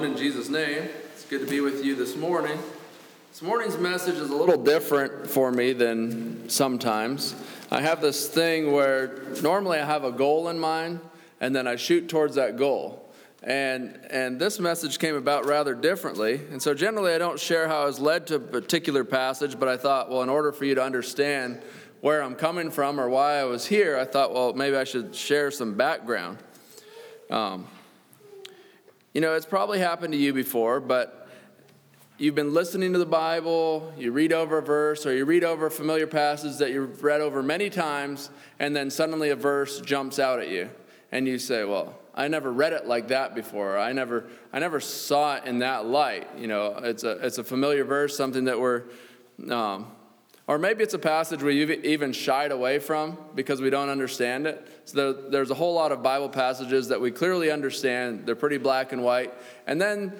Greetings to each one in Jesus' name. It's good to be with you this morning. This morning's message is a little different for me than sometimes. I have this thing where normally I have a goal in mind and then I shoot towards that goal. And, and this message came about rather differently. And so generally I don't share how I was led to a particular passage, but I thought, well, in order for you to understand where I'm coming from or why I was here, I thought, well, maybe I should share some background. Um, you know, it's probably happened to you before, but you've been listening to the Bible, you read over a verse, or you read over a familiar passage that you've read over many times, and then suddenly a verse jumps out at you. And you say, Well, I never read it like that before. I never, I never saw it in that light. You know, it's a, it's a familiar verse, something that we're, um, or maybe it's a passage we've even shied away from because we don't understand it. So there, there's a whole lot of Bible passages that we clearly understand. They're pretty black and white. And then,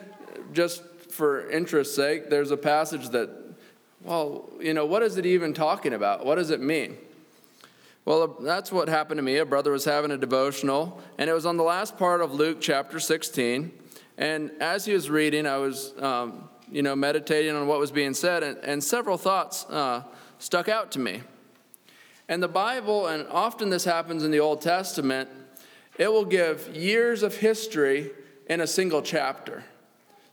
just for interest's sake, there's a passage that, well, you know, what is it even talking about? What does it mean? Well, that's what happened to me. A brother was having a devotional, and it was on the last part of Luke chapter 16. And as he was reading, I was, um, you know, meditating on what was being said, and, and several thoughts uh, stuck out to me. And the Bible, and often this happens in the Old Testament, it will give years of history in a single chapter.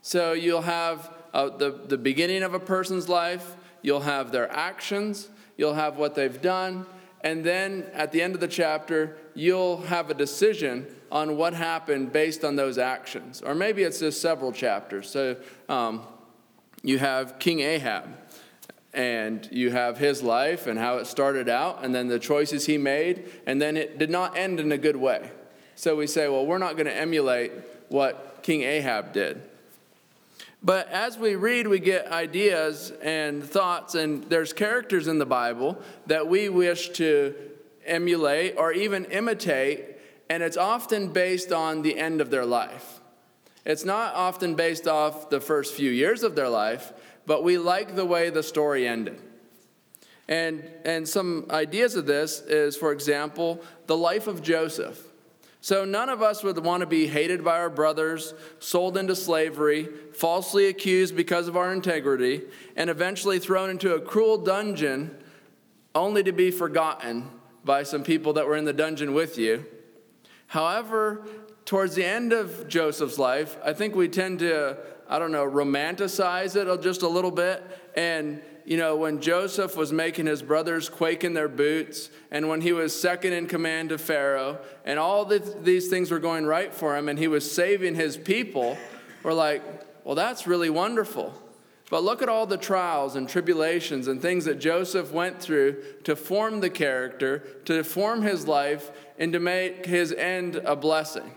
So you'll have uh, the, the beginning of a person's life, you'll have their actions, you'll have what they've done, and then at the end of the chapter, you'll have a decision on what happened based on those actions. Or maybe it's just several chapters. So um, you have King Ahab and you have his life and how it started out, and then the choices he made, and then it did not end in a good way. So we say, well, we're not going to emulate what King Ahab did. But as we read, we get ideas and thoughts, and there's characters in the Bible that we wish to emulate or even imitate, and it's often based on the end of their life. It's not often based off the first few years of their life, but we like the way the story ended. And, and some ideas of this is, for example, the life of Joseph. So none of us would want to be hated by our brothers, sold into slavery, falsely accused because of our integrity, and eventually thrown into a cruel dungeon only to be forgotten by some people that were in the dungeon with you. However, towards the end of Joseph's life, I think we tend to I don't know, romanticize it just a little bit. And, you know, when Joseph was making his brothers quake in their boots, and when he was second in command to Pharaoh, and all the, these things were going right for him, and he was saving his people, we're like, well, that's really wonderful. But look at all the trials and tribulations and things that Joseph went through to form the character, to form his life, and to make his end a blessing.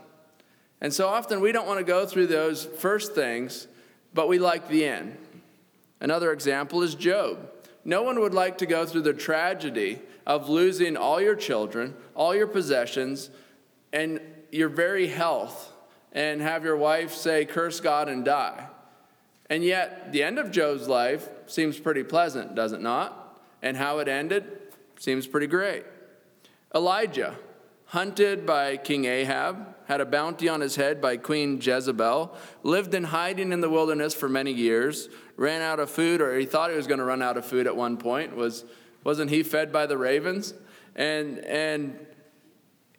And so often we don't want to go through those first things, but we like the end. Another example is Job. No one would like to go through the tragedy of losing all your children, all your possessions, and your very health, and have your wife say, Curse God and die. And yet, the end of Job's life seems pretty pleasant, does it not? And how it ended seems pretty great. Elijah, hunted by King Ahab, had a bounty on his head by Queen Jezebel, lived in hiding in the wilderness for many years, ran out of food, or he thought he was going to run out of food at one point. Was, wasn't he fed by the ravens? And, and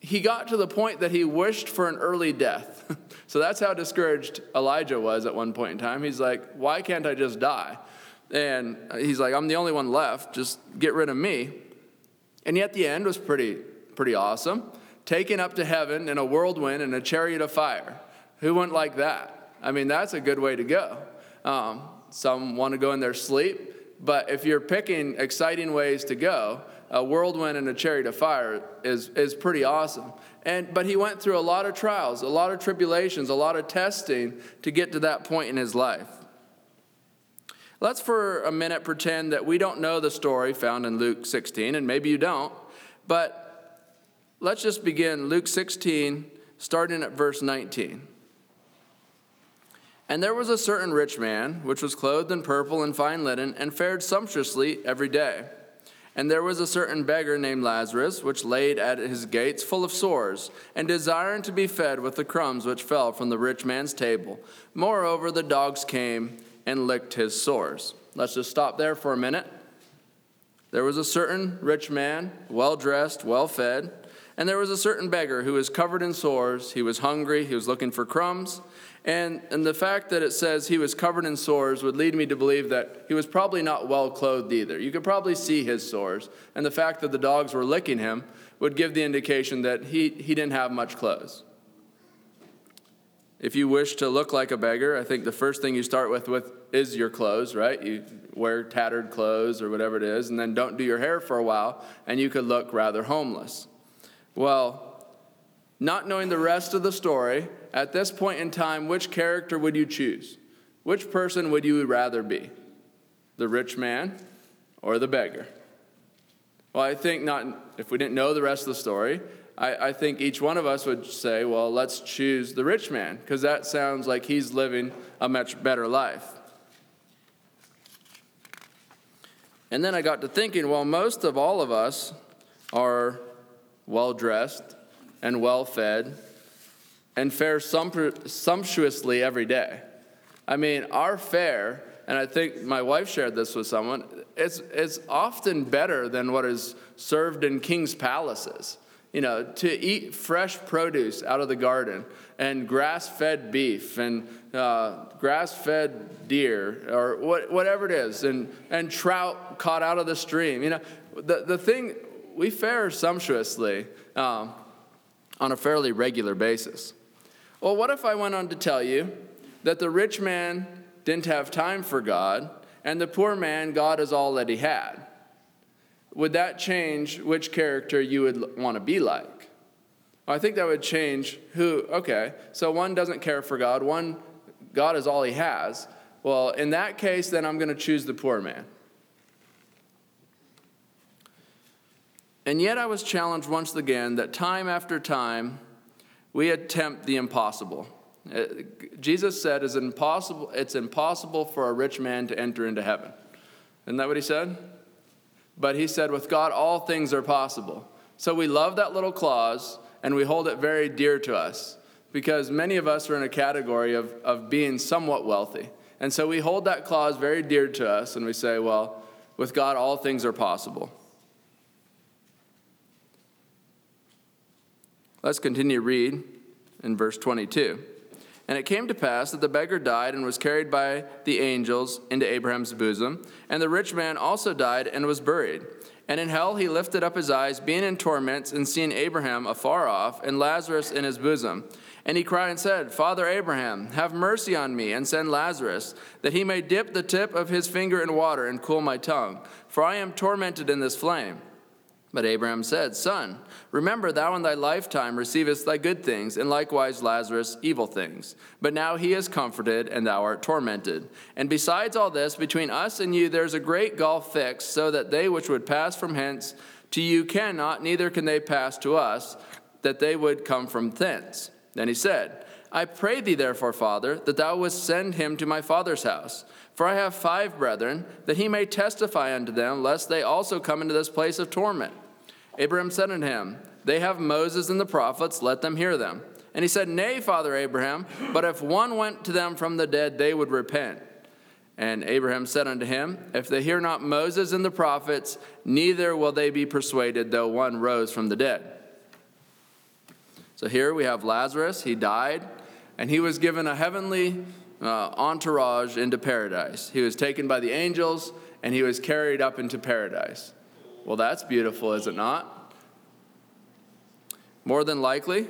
he got to the point that he wished for an early death. so that's how discouraged Elijah was at one point in time. He's like, why can't I just die? And he's like, I'm the only one left. Just get rid of me. And yet the end was pretty, pretty awesome taken up to heaven in a whirlwind and a chariot of fire. Who wouldn't like that? I mean, that's a good way to go. Um, some want to go in their sleep, but if you're picking exciting ways to go, a whirlwind and a chariot of fire is, is pretty awesome. And, but he went through a lot of trials, a lot of tribulations, a lot of testing to get to that point in his life. Let's for a minute pretend that we don't know the story found in Luke 16, and maybe you don't, but Let's just begin Luke 16, starting at verse 19. And there was a certain rich man, which was clothed in purple and fine linen, and fared sumptuously every day. And there was a certain beggar named Lazarus, which laid at his gates full of sores, and desiring to be fed with the crumbs which fell from the rich man's table. Moreover, the dogs came and licked his sores. Let's just stop there for a minute. There was a certain rich man, well dressed, well fed, and there was a certain beggar who was covered in sores. He was hungry, he was looking for crumbs. And, and the fact that it says he was covered in sores would lead me to believe that he was probably not well clothed either. You could probably see his sores. And the fact that the dogs were licking him would give the indication that he, he didn't have much clothes. If you wish to look like a beggar, I think the first thing you start with, with is your clothes, right? You wear tattered clothes or whatever it is, and then don't do your hair for a while, and you could look rather homeless. Well, not knowing the rest of the story, at this point in time, which character would you choose? Which person would you rather be? The rich man or the beggar? Well, I think not, if we didn't know the rest of the story, I, I think each one of us would say, well, let's choose the rich man, because that sounds like he's living a much better life. And then I got to thinking, well, most of all of us are well dressed and well fed and fare sumptuously every day. I mean, our fare, and I think my wife shared this with someone, it's, it's often better than what is served in king's palaces you know, to eat fresh produce out of the garden and grass fed beef and uh, grass fed deer or what, whatever it is, and, and trout caught out of the stream. You know, the, the thing, we fare sumptuously um, on a fairly regular basis. Well, what if I went on to tell you that the rich man didn't have time for God and the poor man, God is all that he had? would that change which character you would want to be like? I think that would change who, okay, so one doesn't care for God, one, God is all he has. Well, in that case, then I'm going to choose the poor man. And yet I was challenged once again that time after time we attempt the impossible. Uh, Jesus said it's impossible, it's impossible for a rich man to enter into heaven. Isn't that what he said? But he said, with God, all things are possible. So we love that little clause and we hold it very dear to us because many of us are in a category of, of being somewhat wealthy. And so we hold that clause very dear to us and we say, well, with God, all things are possible. Let's continue to read in verse 22. And it came to pass that the beggar died and was carried by the angels into Abraham's bosom. And the rich man also died and was buried. And in hell he lifted up his eyes, being in torments, and seeing Abraham afar off, and Lazarus in his bosom. And he cried and said, Father Abraham, have mercy on me, and send Lazarus, that he may dip the tip of his finger in water and cool my tongue, for I am tormented in this flame. But Abraham said, Son, remember thou in thy lifetime receivest thy good things, and likewise Lazarus evil things. But now he is comforted, and thou art tormented. And besides all this, between us and you there is a great gulf fixed, so that they which would pass from hence to you cannot, neither can they pass to us, that they would come from thence. Then he said, I pray thee therefore, Father, that thou wouldst send him to my father's house. For I have five brethren, that he may testify unto them, lest they also come into this place of torment. Abraham said unto him, They have Moses and the prophets, let them hear them. And he said, Nay, Father Abraham, but if one went to them from the dead, they would repent. And Abraham said unto him, If they hear not Moses and the prophets, neither will they be persuaded, though one rose from the dead. So here we have Lazarus. He died, and he was given a heavenly uh, entourage into paradise. He was taken by the angels, and he was carried up into paradise. Well, that's beautiful, is it not? More than likely,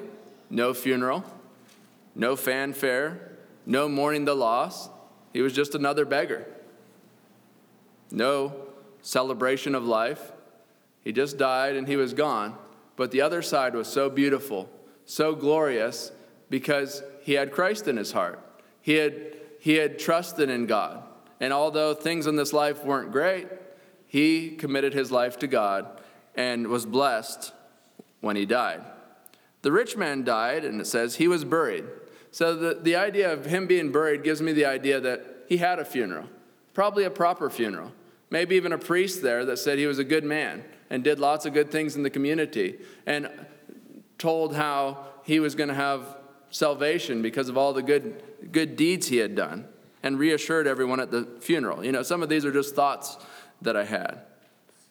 no funeral, no fanfare, no mourning the loss. He was just another beggar. No celebration of life. He just died and he was gone. But the other side was so beautiful, so glorious, because he had Christ in his heart. He had, he had trusted in God. And although things in this life weren't great, he committed his life to God and was blessed when he died. The rich man died, and it says he was buried. So the, the idea of him being buried gives me the idea that he had a funeral, probably a proper funeral. maybe even a priest there that said he was a good man and did lots of good things in the community and told how he was going to have salvation because of all the good, good deeds he had done and reassured everyone at the funeral. You know, some of these are just thoughts that I had.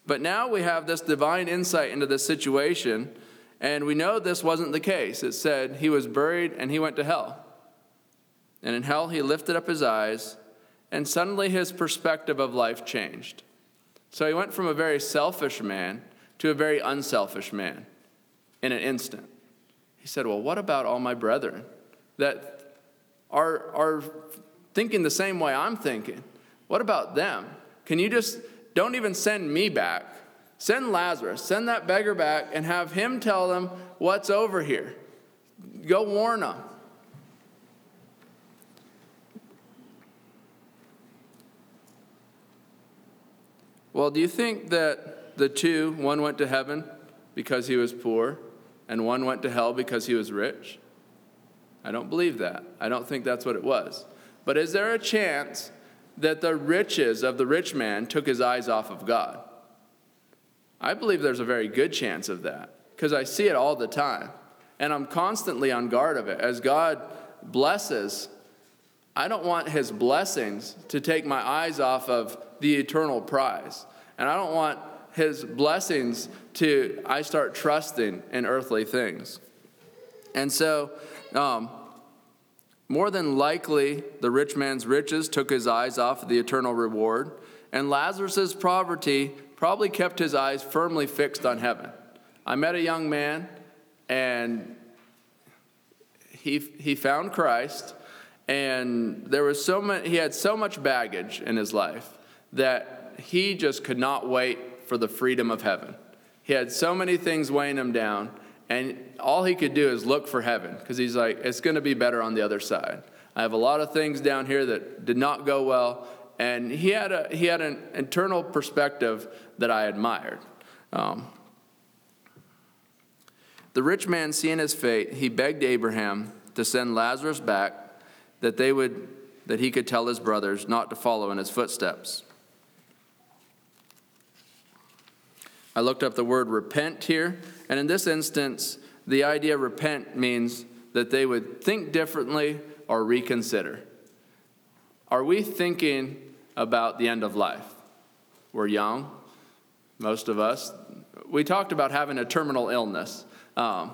But now we have this divine insight into this situation, and we know this wasn't the case. It said he was buried and he went to hell. And in hell, he lifted up his eyes, and suddenly his perspective of life changed. So he went from a very selfish man to a very unselfish man in an instant. He said, Well, what about all my brethren that are, are thinking the same way I'm thinking? What about them? Can you just, don't even send me back. Send Lazarus, send that beggar back, and have him tell them what's over here. Go warn them. Well, do you think that the two, one went to heaven because he was poor, and one went to hell because he was rich? I don't believe that. I don't think that's what it was. But is there a chance that the riches of the rich man took his eyes off of God? I believe there's a very good chance of that because I see it all the time. And I'm constantly on guard of it. As God blesses, I don't want his blessings to take my eyes off of the eternal prize. And I don't want his blessings to, I start trusting in earthly things. And so, um, more than likely, the rich man's riches took his eyes off of the eternal reward, and Lazarus's poverty probably kept his eyes firmly fixed on heaven. I met a young man, and he, he found Christ, and there was so much, he had so much baggage in his life that he just could not wait for the freedom of heaven. He had so many things weighing him down, and all he could do is look for heaven because he's like, it's going to be better on the other side. I have a lot of things down here that did not go well. And he had, a, he had an internal perspective that I admired. Um, the rich man, seeing his fate, he begged Abraham to send Lazarus back that, they would, that he could tell his brothers not to follow in his footsteps. I looked up the word repent here, and in this instance, the idea repent means that they would think differently or reconsider. Are we thinking about the end of life? We're young, most of us. We talked about having a terminal illness. Um,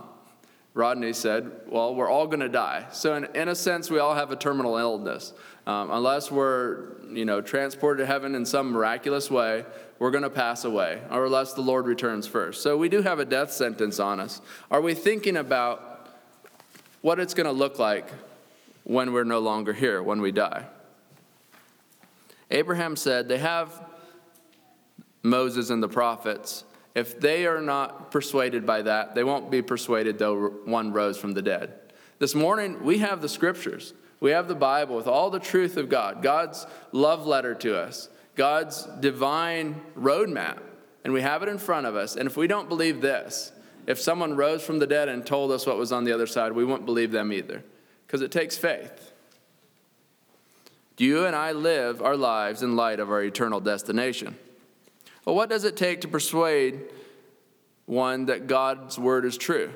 Rodney said, Well, we're all going to die. So, in, in a sense, we all have a terminal illness. Um, unless we're you know, transported to heaven in some miraculous way, we're going to pass away, or unless the Lord returns first. So we do have a death sentence on us. Are we thinking about what it's going to look like when we're no longer here, when we die? Abraham said, They have Moses and the prophets. If they are not persuaded by that, they won't be persuaded though one rose from the dead. This morning, we have the scriptures. We have the Bible with all the truth of God, God's love letter to us. God's divine roadmap, and we have it in front of us. And if we don't believe this, if someone rose from the dead and told us what was on the other side, we wouldn't believe them either, because it takes faith. You and I live our lives in light of our eternal destination? Well, what does it take to persuade one that God's word is true?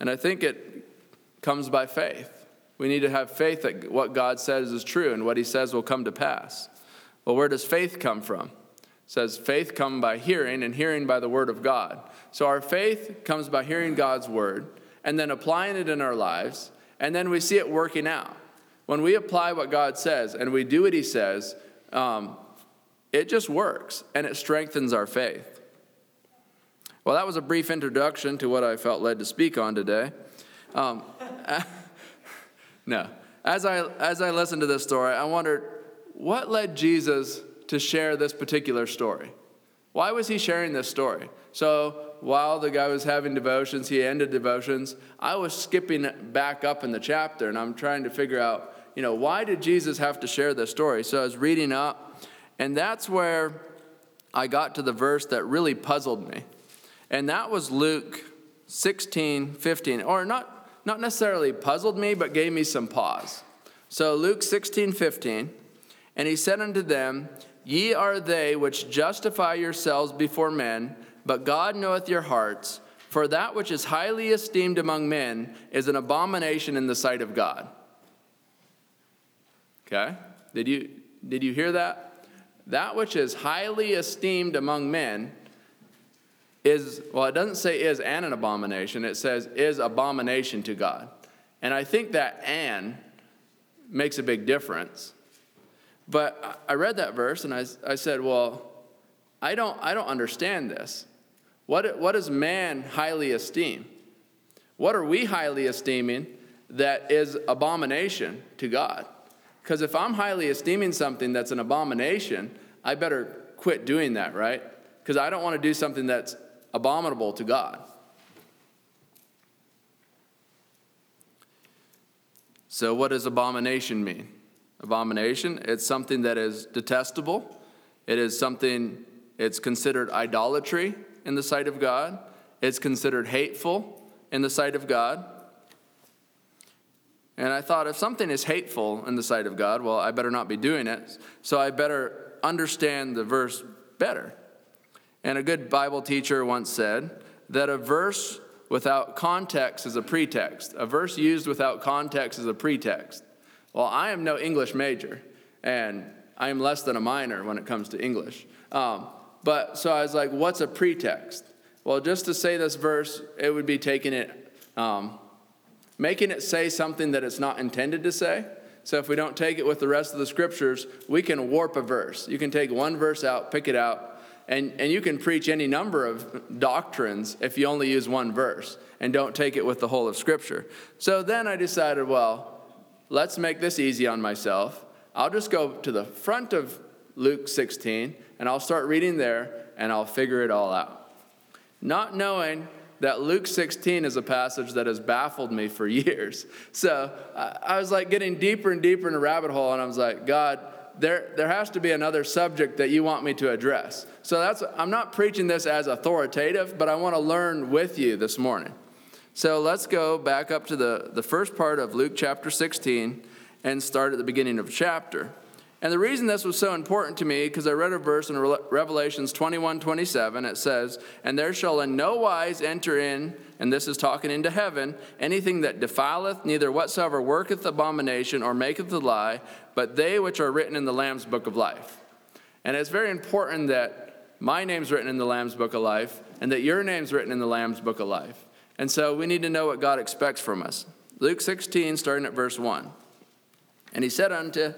And I think it comes by faith. We need to have faith that what God says is true and what he says will come to pass. Well, where does faith come from? It says faith come by hearing and hearing by the word of God. So our faith comes by hearing God's word and then applying it in our lives, and then we see it working out. When we apply what God says and we do what he says, um, it just works and it strengthens our faith. Well, that was a brief introduction to what I felt led to speak on today. Um, no. As I, as I listened to this story, I wondered what led Jesus to share this particular story? Why was he sharing this story? So while the guy was having devotions, he ended devotions. I was skipping back up in the chapter and I'm trying to figure out, you know, why did Jesus have to share this story? So I was reading up, and that's where I got to the verse that really puzzled me. And that was Luke 16, 15, or not, not necessarily puzzled me, but gave me some pause. So Luke 16, 15. And he said unto them, Ye are they which justify yourselves before men, but God knoweth your hearts. For that which is highly esteemed among men is an abomination in the sight of God. Okay? Did you, did you hear that? That which is highly esteemed among men is, well, it doesn't say is and an abomination, it says is abomination to God. And I think that and makes a big difference. But I read that verse and I, I said, well, I don't, I don't understand this. What, what does man highly esteem? What are we highly esteeming that is abomination to God? Because if I'm highly esteeming something that's an abomination, I better quit doing that, right? Because I don't want to do something that's abominable to God. So, what does abomination mean? Abomination, it's something that is detestable. It is something, it's considered idolatry in the sight of God. It's considered hateful in the sight of God. And I thought, if something is hateful in the sight of God, well, I better not be doing it. So I better understand the verse better. And a good Bible teacher once said that a verse without context is a pretext. A verse used without context is a pretext. Well, I am no English major, and I am less than a minor when it comes to English. Um, but so I was like, what's a pretext? Well, just to say this verse, it would be taking it, um, making it say something that it's not intended to say. So if we don't take it with the rest of the scriptures, we can warp a verse. You can take one verse out, pick it out, and, and you can preach any number of doctrines if you only use one verse and don't take it with the whole of Scripture. So then I decided, well, let's make this easy on myself. I'll just go to the front of Luke 16 and I'll start reading there and I'll figure it all out. Not knowing that Luke 16 is a passage that has baffled me for years. So I was like getting deeper and deeper in a rabbit hole, and I was like, God, there, there has to be another subject that you want me to address. So that's, I'm not preaching this as authoritative, but I want to learn with you this morning. So let's go back up to the, the first part of Luke chapter 16 and start at the beginning of chapter. And the reason this was so important to me, because I read a verse in Revelations 21 27, it says, And there shall in no wise enter in, and this is talking into heaven, anything that defileth, neither whatsoever worketh abomination or maketh a lie, but they which are written in the Lamb's book of life. And it's very important that my name's written in the Lamb's book of life, and that your name's written in the Lamb's book of life. And so we need to know what God expects from us. Luke 16, starting at verse 1. And he said unto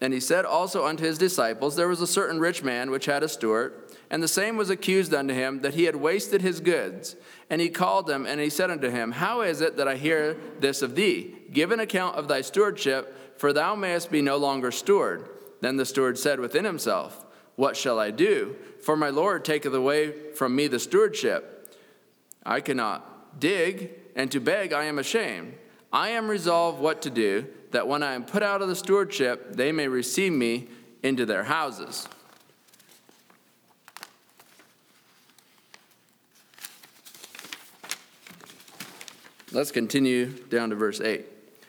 and he said also unto his disciples, There was a certain rich man which had a steward, and the same was accused unto him that he had wasted his goods. And he called him, and he said unto him, How is it that I hear this of thee? Give an account of thy stewardship, for thou mayest be no longer steward. Then the steward said within himself, What shall I do? For my Lord taketh away from me the stewardship. I cannot dig, and to beg I am ashamed. I am resolved what to do that when I am put out of the stewardship, they may receive me into their houses. Let's continue down to verse 8.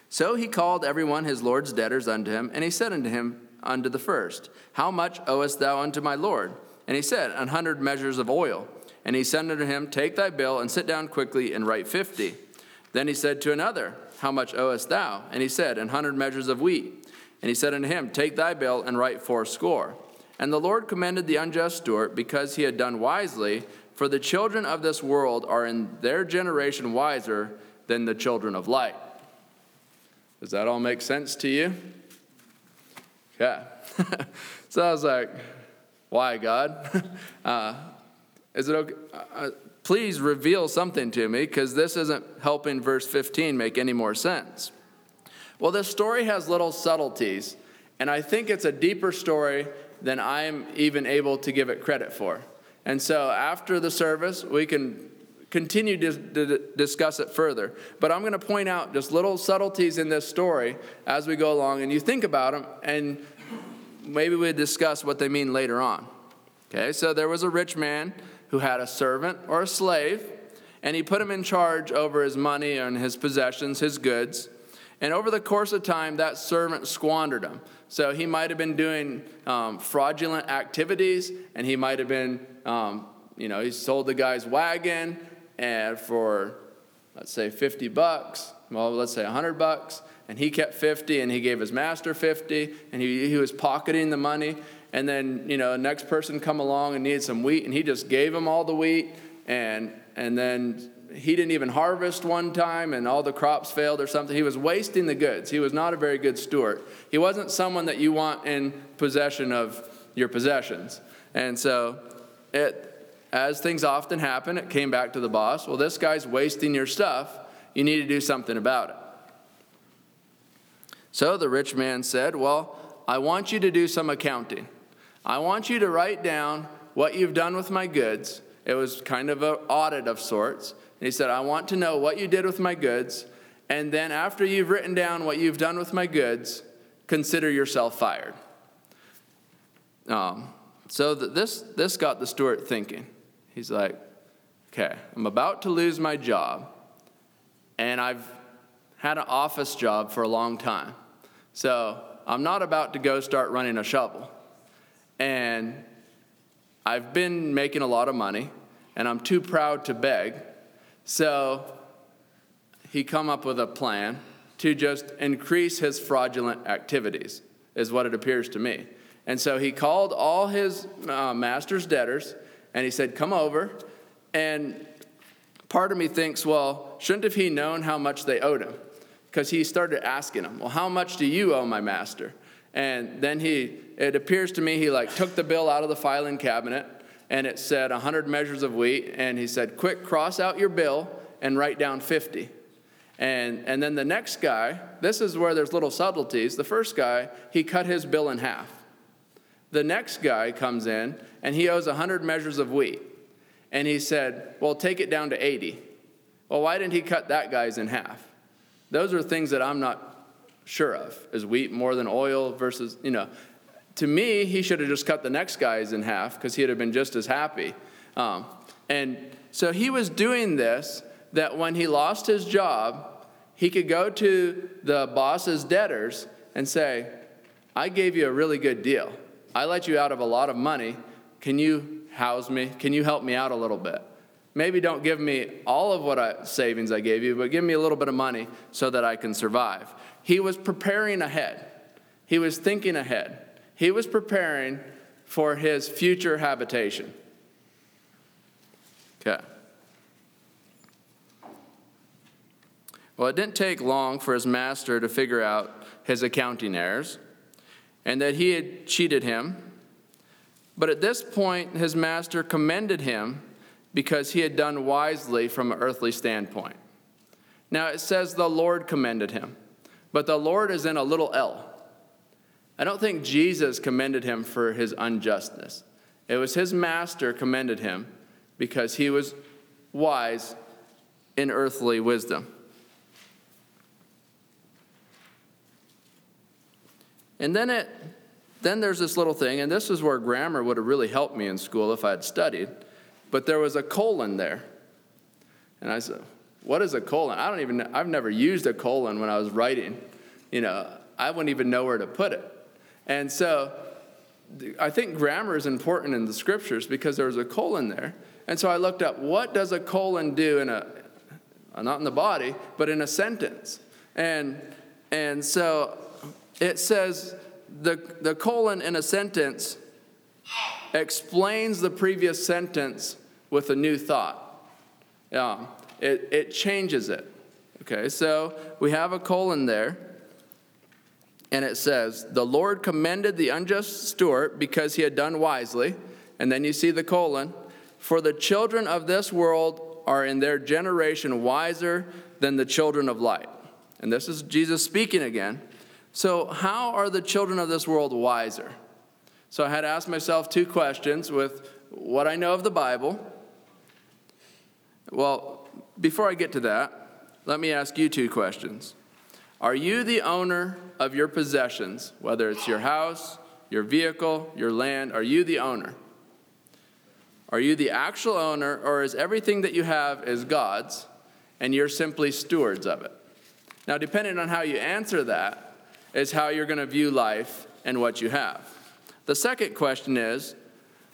So he called everyone his Lord's debtors unto him, and he said unto him, Unto the first, How much owest thou unto my Lord? And he said, An hundred measures of oil. And he said unto him, Take thy bill and sit down quickly and write fifty. Then he said to another, how much owest thou? And he said, An hundred measures of wheat. And he said unto him, Take thy bill and write fourscore. And the Lord commended the unjust steward because he had done wisely, for the children of this world are in their generation wiser than the children of light. Does that all make sense to you? Yeah. so I was like, why, God? Uh, is it okay? Uh, uh please reveal something to me because this isn't helping verse 15 make any more sense. Well, this story has little subtleties, and I think it's a deeper story than I'm even able to give it credit for. And so after the service, we can continue to, discuss it further. But I'm going to point out just little subtleties in this story as we go along, and you think about them, and maybe we discuss what they mean later on. Okay, so there was a rich man who had a servant or a slave, and he put him in charge over his money and his possessions, his goods. And over the course of time, that servant squandered them. So he might have been doing um, fraudulent activities, and he might have been, um, you know, he sold the guy's wagon and for, let's say, 50 bucks. Well, let's say 100 bucks. And he kept 50, and he gave his master 50, and he, he was pocketing the money. And then, you know, next person come along and needed some wheat, and he just gave him all the wheat. And, and then he didn't even harvest one time and all the crops failed or something. He was wasting the goods. He was not a very good steward. He wasn't someone that you want in possession of your possessions. And so, it, as things often happen, it came back to the boss. Well, this guy's wasting your stuff. You need to do something about it. So the rich man said, Well, I want you to do some accounting. I want you to write down what you've done with my goods. It was kind of an audit of sorts. And he said, I want to know what you did with my goods. And then after you've written down what you've done with my goods, consider yourself fired. Um, so this, this got the steward thinking. He's like, okay, I'm about to lose my job, and I've had an office job for a long time. So I'm not about to go start running a shovel. And I've been making a lot of money, and I'm too proud to beg. So he come up with a plan to just increase his fraudulent activities, is what it appears to me. And so he called all his uh, master's debtors and he said, Come over. And part of me thinks, well, shouldn't have he known how much they owed him? Because he started asking them, Well, how much do you owe my master? And then he, it appears to me, he like took the bill out of the filing cabinet and it said 100 measures of wheat. And he said, Quick, cross out your bill and write down 50. And, and then the next guy, this is where there's little subtleties. The first guy, he cut his bill in half. The next guy comes in and he owes 100 measures of wheat. And he said, Well, take it down to 80. Well, why didn't he cut that guy's in half? Those are things that I'm not sure of. Is wheat more than oil versus, you know, to me, he should have just cut the next guys in half because he'd have been just as happy. Um, and so he was doing this that when he lost his job, he could go to the boss's debtors and say, I gave you a really good deal. I let you out of a lot of money. Can you house me? Can you help me out a little bit? Maybe don't give me all of what I, savings I gave you, but give me a little bit of money so that I can survive. He was preparing ahead. He was thinking ahead. He was preparing for his future habitation. Okay. Well, it didn't take long for his master to figure out his accounting errors and that he had cheated him. But at this point, his master commended him because he had done wisely from an earthly standpoint. Now it says the Lord commended him, but the Lord is in a little L. I don't think Jesus commended him for his unjustness. It was his master commended him because he was wise in earthly wisdom. And then it then there's this little thing, and this is where grammar would have really helped me in school if I had studied. But there was a colon there. And I said, What is a colon? I don't even I've never used a colon when I was writing. You know, I wouldn't even know where to put it. And so I think grammar is important in the scriptures because there's a colon there. And so I looked up what does a colon do in a, uh, not in the body, but in a sentence. And, and so it says the, the colon in a sentence explains the previous sentence with a new thought. Yeah, it, it changes it. Okay, so we have a colon there and it says, The Lord commended the unjust steward because he had done wisely. And then you see the colon, for the children of this world are in their generation wiser than the children of light. And this is Jesus speaking again. So, how are the children of this world wiser? So, I had to ask myself two questions with what I know of the Bible. Well, before I get to that, let me ask you two questions. Are you the owner of your possessions, whether it's your house, your vehicle, your land? Are you the owner? Are you the actual owner, or is everything that you have is God's and you're simply stewards of it? Now, depending on how you answer that, is how you're going to view life and what you have. The second question is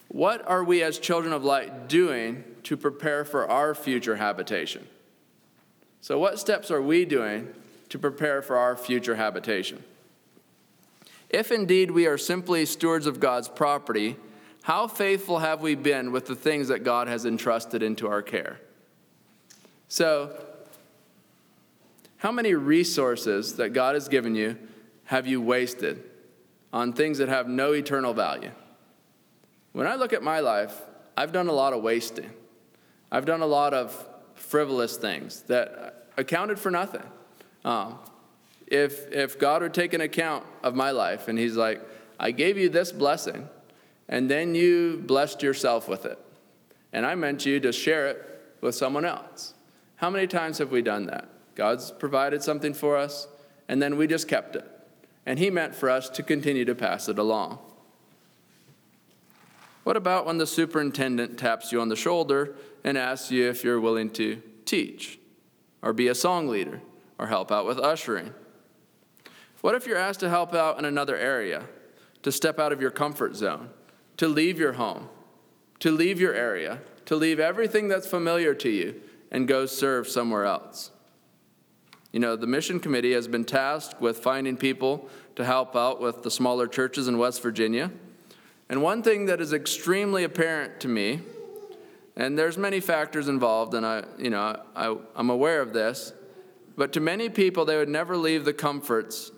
what are we as children of light doing to prepare for our future habitation? So, what steps are we doing to prepare for our future habitation? If indeed we are simply stewards of God's property, how faithful have we been with the things that God has entrusted into our care? So, how many resources that God has given you have you wasted on things that have no eternal value? When I look at my life, I've done a lot of wasting. I've done a lot of frivolous things that accounted for nothing. Um, if, if God would take an account of my life and He's like, I gave you this blessing, and then you blessed yourself with it, and I meant you to share it with someone else. How many times have we done that? God's provided something for us, and then we just kept it. And He meant for us to continue to pass it along. What about when the superintendent taps you on the shoulder and asks you if you're willing to teach, or be a song leader, or help out with ushering? What if you're asked to help out in another area, to step out of your comfort zone, to leave your home, to leave your area, to leave everything that's familiar to you and go serve somewhere else? You know, the mission committee has been tasked with finding people to help out with the smaller churches in West Virginia. And one thing that is extremely apparent to me, and there's many factors involved, and I, you know, I, I'm aware of this, but to many people, they would never leave the comforts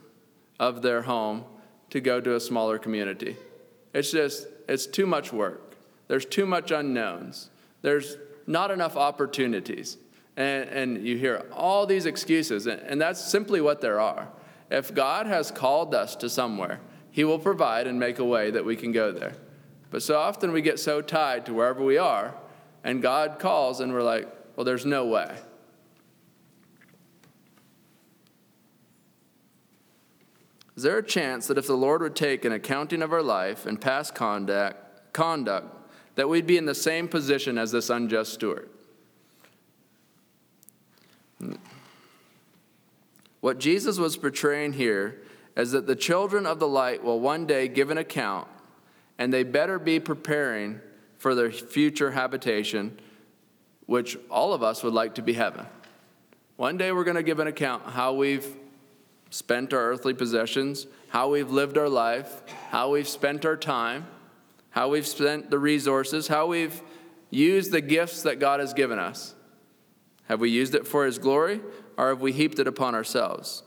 of their home to go to a smaller community. It's just, it's too much work. There's too much unknowns. There's not enough opportunities. And, and you hear all these excuses, and, and that's simply what there are. If God has called us to somewhere, he will provide and make a way that we can go there. But so often we get so tied to wherever we are, and God calls, and we're like, well, there's no way. Is there a chance that if the Lord would take an accounting of our life and past conduct, conduct that we'd be in the same position as this unjust steward? What Jesus was portraying here is that the children of the light will one day give an account, and they better be preparing for their future habitation, which all of us would like to be heaven. One day we're going to give an account how we've spent our earthly possessions, how we've lived our life, how we've spent our time, how we've spent the resources, how we've used the gifts that God has given us. Have we used it for His glory, or have we heaped it upon ourselves?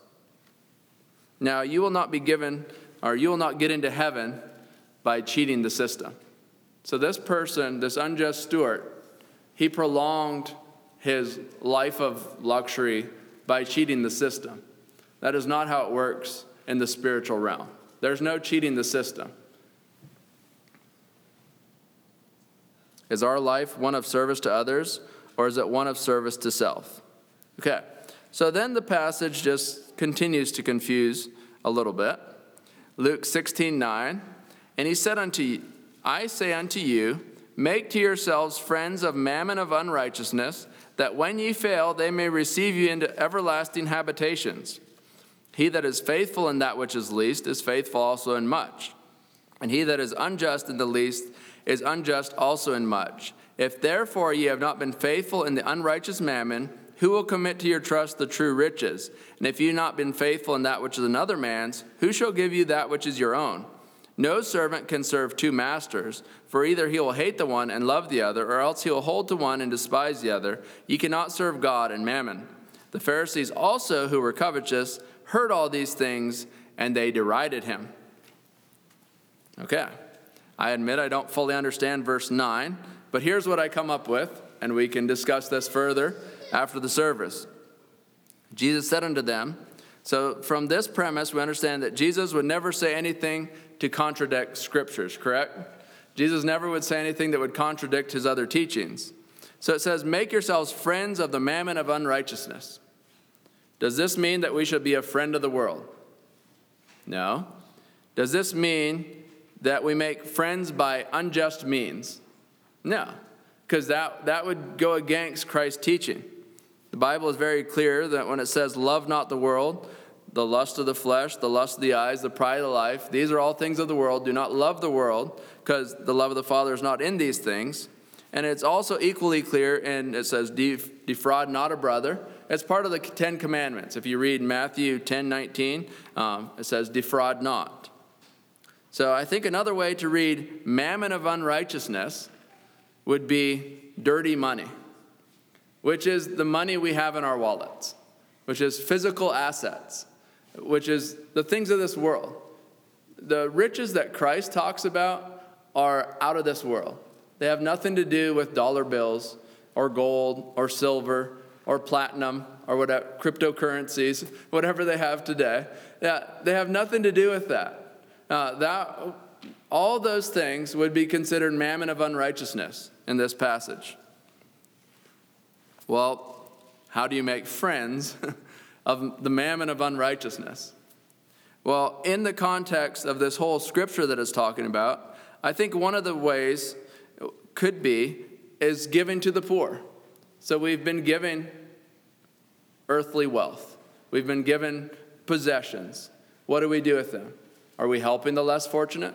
Now, you will not be given, or you will not get into heaven by cheating the system. So, this person, this unjust steward, he prolonged his life of luxury by cheating the system. That is not how it works in the spiritual realm. There's no cheating the system. Is our life one of service to others, or is it one of service to self? Okay, so then the passage just continues to confuse a little bit. Luke 16 9. And he said unto you, I say unto you, make to yourselves friends of mammon of unrighteousness, that when ye fail, they may receive you into everlasting habitations. He that is faithful in that which is least is faithful also in much. And he that is unjust in the least is unjust also in much. If therefore ye have not been faithful in the unrighteous mammon, who will commit to your trust the true riches? And if you have not been faithful in that which is another man's, who shall give you that which is your own? No servant can serve two masters, for either he will hate the one and love the other, or else he will hold to one and despise the other. Ye cannot serve God and mammon. The Pharisees also, who were covetous, heard all these things, and they derided him. Okay, I admit I don't fully understand verse 9, but here's what I come up with, and we can discuss this further after the service. Jesus said unto them, so from this premise, we understand that Jesus would never say anything to contradict scriptures, correct? Jesus never would say anything that would contradict his other teachings. So it says, Make yourselves friends of the mammon of unrighteousness. Does this mean that we should be a friend of the world? No. Does this mean that we make friends by unjust means? No, because that, that would go against Christ's teaching. The Bible is very clear that when it says, Love not the world, the lust of the flesh, the lust of the eyes, the pride of life, these are all things of the world. Do not love the world, because the love of the Father is not in these things. And it's also equally clear, and it says, defraud not a brother. It's part of the Ten Commandments. If you read Matthew 10 19, um, it says, defraud not. So I think another way to read mammon of unrighteousness would be dirty money, which is the money we have in our wallets, which is physical assets, which is the things of this world. The riches that Christ talks about are out of this world. They have nothing to do with dollar bills or gold or silver or platinum or whatever cryptocurrencies, whatever they have today. Yeah, they have nothing to do with that. Uh, that all those things would be considered mammon of unrighteousness in this passage. Well, how do you make friends of the mammon of unrighteousness? Well, in the context of this whole scripture that it's talking about, I think one of the ways could be is giving to the poor. So we've been given earthly wealth, we've been given possessions. What do we do with them? Are we helping the less fortunate?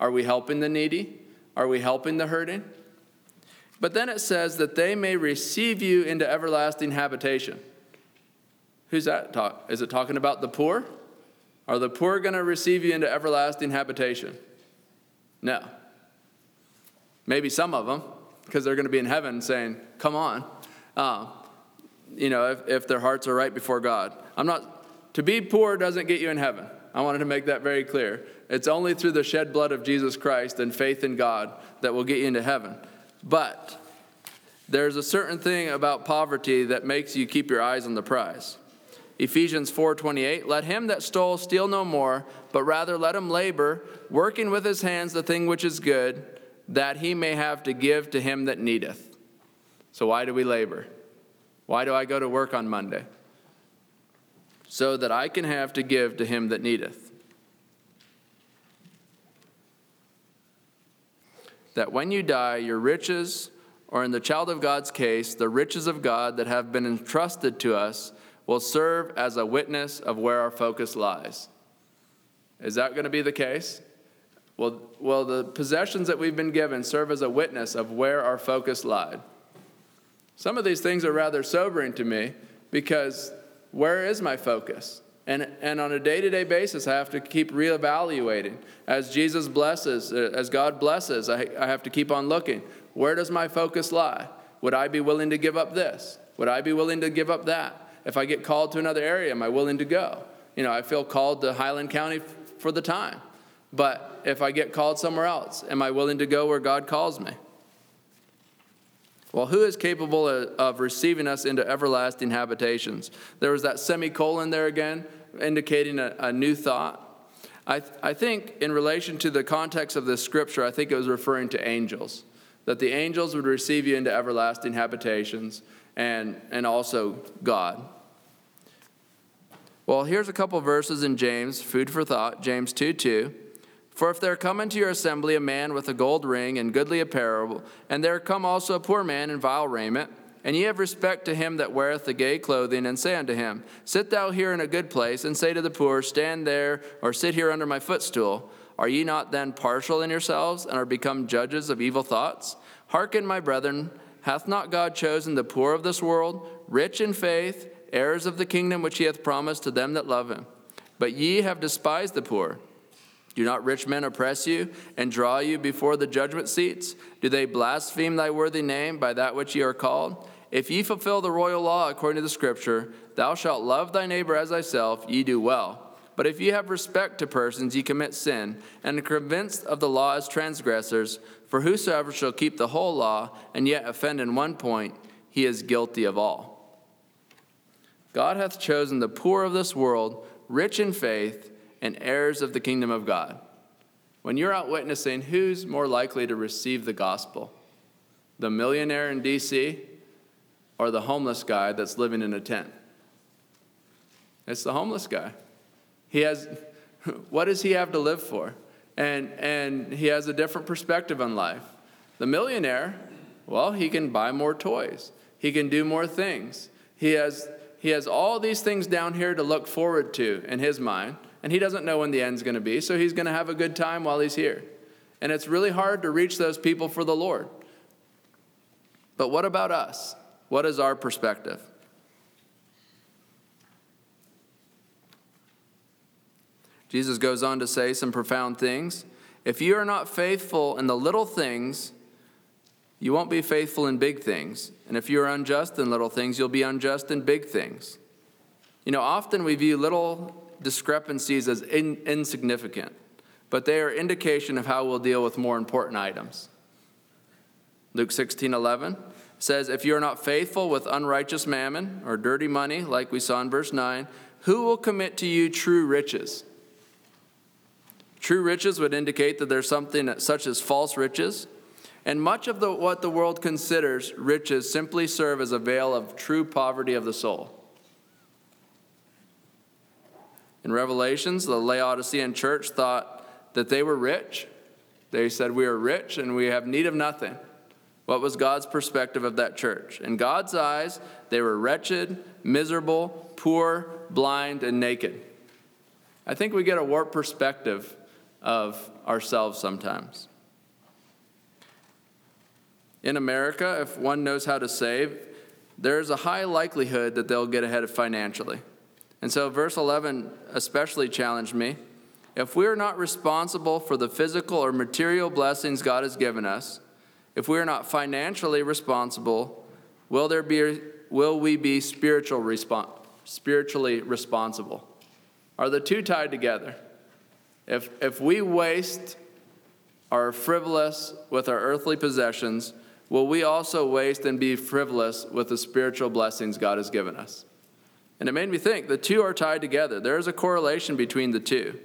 Are we helping the needy? Are we helping the hurting? But then it says that they may receive you into everlasting habitation. Who's that talk? Is it talking about the poor? Are the poor going to receive you into everlasting habitation? No. Maybe some of them, because they're going to be in heaven saying, Come on. Uh, you know, if, if their hearts are right before God. I'm not, to be poor doesn't get you in heaven. I wanted to make that very clear. It's only through the shed blood of Jesus Christ and faith in God that will get you into heaven. But there's a certain thing about poverty that makes you keep your eyes on the prize. Ephesians 4:28 Let him that stole steal no more, but rather let him labor, working with his hands the thing which is good, that he may have to give to him that needeth. So why do we labor? Why do I go to work on Monday? So that I can have to give to him that needeth. That when you die, your riches, or in the child of God's case, the riches of God that have been entrusted to us, will serve as a witness of where our focus lies. Is that going to be the case? Well, well, the possessions that we've been given serve as a witness of where our focus lied. Some of these things are rather sobering to me because where is my focus? And, and on a day to day basis, I have to keep reevaluating. As Jesus blesses, uh, as God blesses, I, I have to keep on looking. Where does my focus lie? Would I be willing to give up this? Would I be willing to give up that? If I get called to another area, am I willing to go? You know, I feel called to Highland County for the time. But if I get called somewhere else, am I willing to go where God calls me? Well, who is capable of receiving us into everlasting habitations? There was that semicolon there again, indicating a, a new thought. I, th- I think, in relation to the context of this scripture, I think it was referring to angels, that the angels would receive you into everlasting habitations, and, and also God. Well, here's a couple verses in James, food for thought, James 2 2. For if there come into your assembly a man with a gold ring and goodly apparel, and there come also a poor man in vile raiment, and ye have respect to him that weareth the gay clothing, and say unto him, Sit thou here in a good place, and say to the poor, Stand there, or sit here under my footstool, are ye not then partial in yourselves, and are become judges of evil thoughts? Hearken, my brethren, hath not God chosen the poor of this world, rich in faith, heirs of the kingdom which he hath promised to them that love him? But ye have despised the poor. Do not rich men oppress you and draw you before the judgment seats? Do they blaspheme thy worthy name by that which ye are called? If ye fulfill the royal law according to the scripture, thou shalt love thy neighbor as thyself, ye do well. But if ye have respect to persons, ye commit sin, and are convinced of the law as transgressors. For whosoever shall keep the whole law and yet offend in one point, he is guilty of all. God hath chosen the poor of this world, rich in faith, and heirs of the kingdom of God. When you're out witnessing, who's more likely to receive the gospel? The millionaire in DC or the homeless guy that's living in a tent? It's the homeless guy. He has, what does he have to live for? And, and he has a different perspective on life. The millionaire, well, he can buy more toys, he can do more things. He has, he has all these things down here to look forward to in his mind, and he doesn't know when the end's going to be, so he's going to have a good time while he's here. And it's really hard to reach those people for the Lord. But what about us? What is our perspective? Jesus goes on to say some profound things. If you are not faithful in the little things, you won't be faithful in big things. And if you're unjust in little things, you'll be unjust in big things. You know, often we view little discrepancies as in, insignificant, but they are indication of how we'll deal with more important items. Luke 16 11 says, If you are not faithful with unrighteous mammon or dirty money, like we saw in verse 9, who will commit to you true riches? True riches would indicate that there's something such as false riches. And much of the, what the world considers riches simply serve as a veil of true poverty of the soul. In Revelations, the Laodicean church thought that they were rich. They said, We are rich and we have need of nothing. What was God's perspective of that church? In God's eyes, they were wretched, miserable, poor, blind, and naked. I think we get a warped perspective of ourselves sometimes. In America, if one knows how to save, there's a high likelihood that they'll get ahead financially. And so, verse 11 especially challenged me. If we are not responsible for the physical or material blessings God has given us, if we are not financially responsible, will, there be, will we be spiritual spiritually responsible? Are the two tied together? If, if we waste, are frivolous with our earthly possessions, will we also waste and be frivolous with the spiritual blessings God has given us? And it made me think the two are tied together. There is a correlation between the two.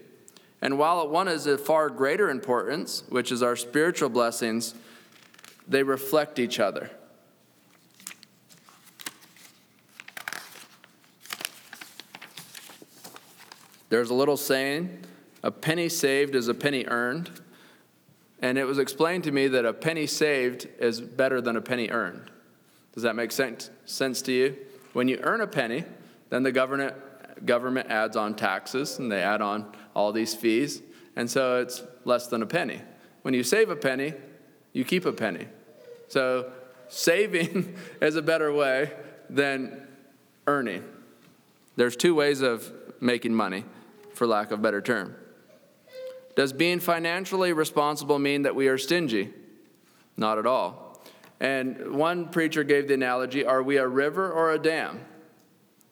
And while one is of far greater importance, which is our spiritual blessings, they reflect each other. There's a little saying a penny saved is a penny earned. And it was explained to me that a penny saved is better than a penny earned. Does that make sense, sense to you? When you earn a penny, then the government, government adds on taxes and they add on all these fees. And so it's less than a penny. When you save a penny, you keep a penny. So saving is a better way than earning. There's two ways of making money, for lack of a better term. Does being financially responsible mean that we are stingy? Not at all. And one preacher gave the analogy are we a river or a dam?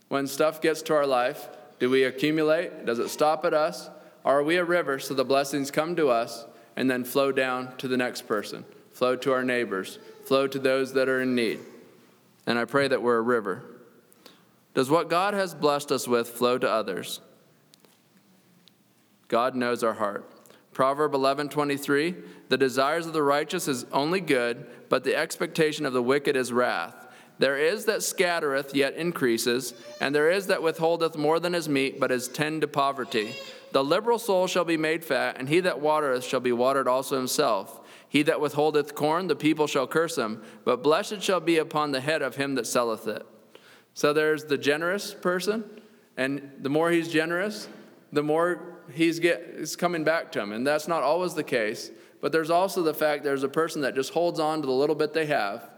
When stuff gets to our life, do we accumulate? Does it stop at us? Or are we a river so the blessings come to us and then flow down to the next person, flow to our neighbors, flow to those that are in need? And I pray that we're a river. Does what God has blessed us with flow to others? God knows our heart. Proverb 11:23, "The desires of the righteous is only good, but the expectation of the wicked is wrath. There is that scattereth yet increases, and there is that withholdeth more than is meet, but is tend to poverty. The liberal soul shall be made fat, and he that watereth shall be watered also himself. He that withholdeth corn, the people shall curse him, but blessed shall be upon the head of him that selleth it." So there's the generous person, and the more he's generous, the more he's get, it's coming back to him. And that's not always the case. But there's also the fact there's a person that just holds on to the little bit they have.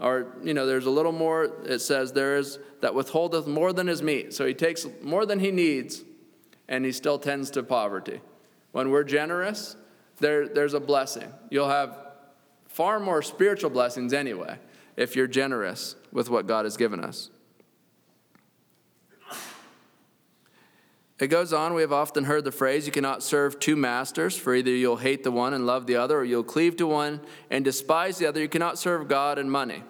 Or, you know, there's a little more, it says, there is that withholdeth more than his meat. So he takes more than he needs, and he still tends to poverty. When we're generous, there, there's a blessing. You'll have far more spiritual blessings anyway if you're generous with what God has given us. It goes on, we have often heard the phrase, you cannot serve two masters, for either you'll hate the one and love the other, or you'll cleave to one and despise the other. You cannot serve God and money.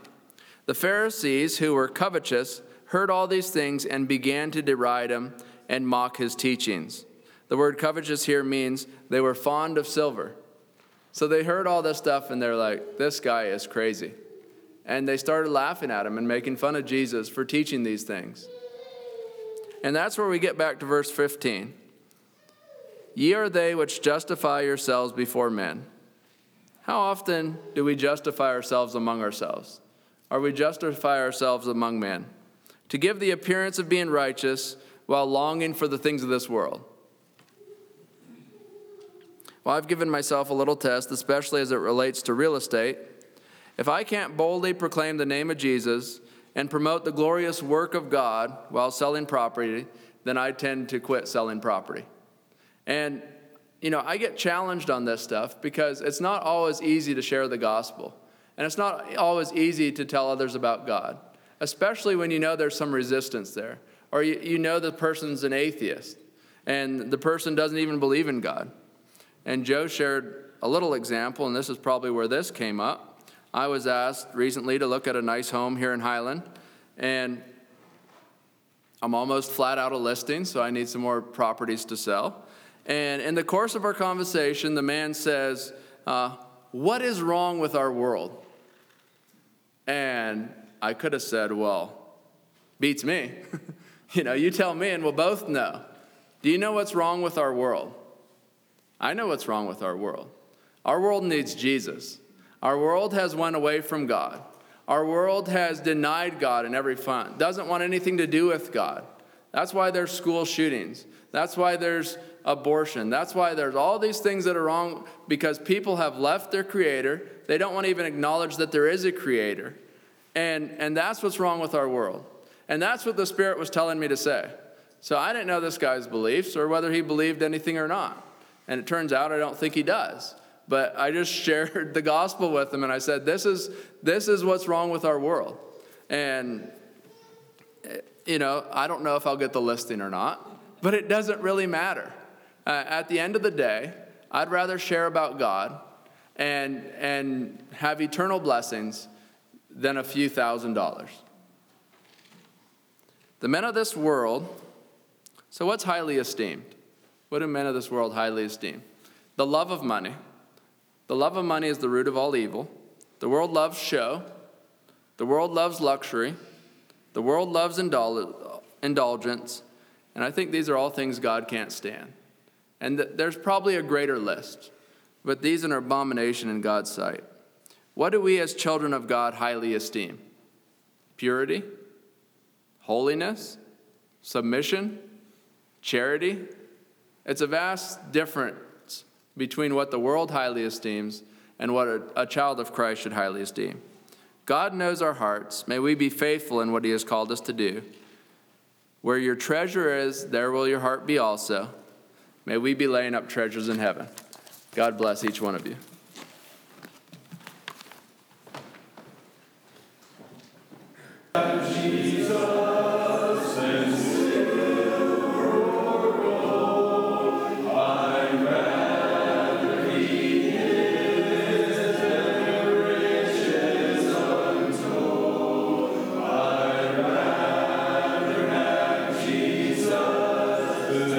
The Pharisees, who were covetous, heard all these things and began to deride him and mock his teachings. The word covetous here means they were fond of silver. So they heard all this stuff and they're like, this guy is crazy. And they started laughing at him and making fun of Jesus for teaching these things. And that's where we get back to verse 15. Ye are they which justify yourselves before men. How often do we justify ourselves among ourselves? Or we justify ourselves among men? to give the appearance of being righteous while longing for the things of this world. Well, I've given myself a little test, especially as it relates to real estate. If I can't boldly proclaim the name of Jesus and promote the glorious work of God while selling property, then I tend to quit selling property. And, you know, I get challenged on this stuff because it's not always easy to share the gospel. And it's not always easy to tell others about God, especially when you know there's some resistance there, or you, you know the person's an atheist and the person doesn't even believe in God. And Joe shared a little example, and this is probably where this came up. I was asked recently to look at a nice home here in Highland, and I'm almost flat out of listings, so I need some more properties to sell. And in the course of our conversation, the man says, uh, What is wrong with our world? And I could have said, Well, beats me. you know, you tell me and we'll both know. Do you know what's wrong with our world? I know what's wrong with our world. Our world needs Jesus. Our world has went away from God. Our world has denied God in every front, doesn't want anything to do with God. That's why there's school shootings. That's why there's abortion. That's why there's all these things that are wrong because people have left their creator. They don't want to even acknowledge that there is a creator. And, and that's what's wrong with our world. And that's what the Spirit was telling me to say. So I didn't know this guy's beliefs or whether he believed anything or not. And it turns out I don't think he does. But I just shared the gospel with them and I said, This is, this is what's wrong with our world. And, you know, I don't know if I'll get the listing or not, but it doesn't really matter. Uh, at the end of the day, I'd rather share about God and, and have eternal blessings than a few thousand dollars. The men of this world, so what's highly esteemed? What do men of this world highly esteem? The love of money. The love of money is the root of all evil. The world loves show. The world loves luxury. The world loves indul- indulgence. And I think these are all things God can't stand. And th- there's probably a greater list, but these are an abomination in God's sight. What do we as children of God highly esteem? Purity, holiness, submission, charity. It's a vast difference between what the world highly esteems and what a, a child of Christ should highly esteem. God knows our hearts. May we be faithful in what He has called us to do. Where your treasure is, there will your heart be also. May we be laying up treasures in heaven. God bless each one of you. Jesus. Uh,